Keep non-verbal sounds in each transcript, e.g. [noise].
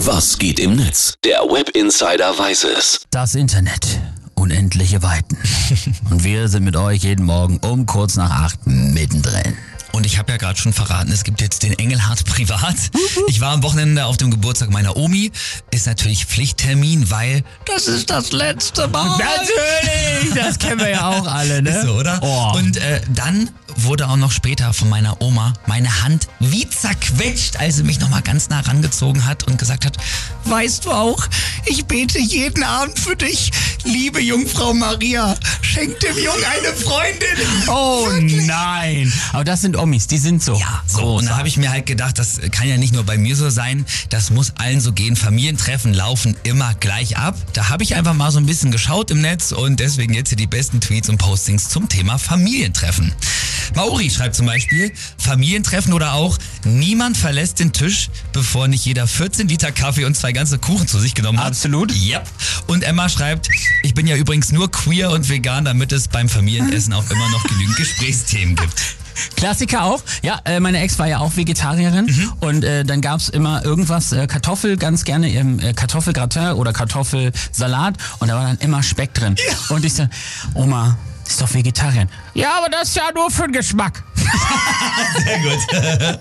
Was geht im Netz? Der Web Insider weiß es. Das Internet. Unendliche Weiten. [laughs] Und wir sind mit euch jeden Morgen um kurz nach acht mittendrin. Und ich habe ja gerade schon verraten, es gibt jetzt den Engelhardt privat. Ich war am Wochenende auf dem Geburtstag meiner Omi. Ist natürlich Pflichttermin, weil das ist das letzte Mal. Natürlich! Das kennen wir ja auch alle, ne? Ist so, oder? Oh. Und äh, dann wurde auch noch später von meiner Oma meine Hand wie zerquetscht, als sie mich nochmal ganz nah rangezogen hat und gesagt hat, weißt du auch, ich bete jeden Abend für dich. Liebe Jungfrau Maria, schenk dem Jungen eine Freundin. Oh nein! Aber das sind Omis, die sind so. Ja, so. Und da habe ich mir halt gedacht, das kann ja nicht nur bei mir so sein, das muss allen so gehen. Familientreffen laufen immer gleich ab. Da habe ich einfach mal so ein bisschen geschaut im Netz und deswegen jetzt hier die besten Tweets und Postings zum Thema Familientreffen. Mauri schreibt zum Beispiel, Familientreffen oder auch, niemand verlässt den Tisch, bevor nicht jeder 14 Liter Kaffee und zwei ganze Kuchen zu sich genommen hat. Absolut. Yep. Und Emma schreibt, ich bin ja übrigens nur queer und vegan, damit es beim Familienessen auch immer noch genügend Gesprächsthemen gibt. Klassiker auch. Ja, äh, meine Ex war ja auch Vegetarierin Mhm. und äh, dann gab's immer irgendwas, äh, Kartoffel, ganz gerne im äh, Kartoffelgratin oder Kartoffelsalat und da war dann immer Speck drin. Und ich so, Oma, ist doch Vegetarier. Ja, aber das ist ja nur für den Geschmack. [laughs] Sehr gut.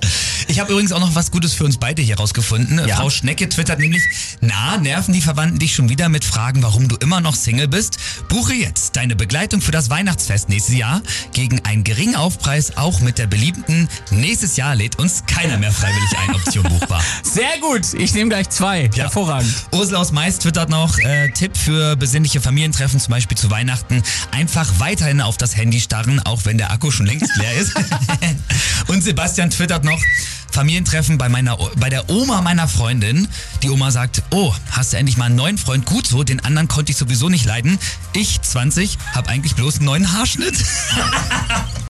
Ich habe übrigens auch noch was Gutes für uns beide hier rausgefunden. Ja. Frau Schnecke twittert nämlich, na, nerven die Verwandten dich schon wieder mit Fragen, warum du immer noch Single bist? Buche jetzt deine Begleitung für das Weihnachtsfest nächstes Jahr gegen einen geringen Aufpreis, auch mit der beliebten nächstes Jahr lädt uns keiner mehr freiwillig ein, Option buchbar. [laughs] Sehr gut. Ich nehme gleich zwei. Ja. Hervorragend. Ursula aus Mais twittert noch, äh, Tipp für besinnliche Familientreffen, zum Beispiel zu Weihnachten, einfach weiterhin auf das Handy starren, auch wenn der Akku schon längst leer ist. [laughs] [laughs] Und Sebastian twittert noch, Familientreffen bei, meiner, bei der Oma meiner Freundin. Die Oma sagt, oh, hast du endlich mal einen neuen Freund? Gut so, den anderen konnte ich sowieso nicht leiden. Ich, 20, habe eigentlich bloß einen neuen Haarschnitt. [laughs]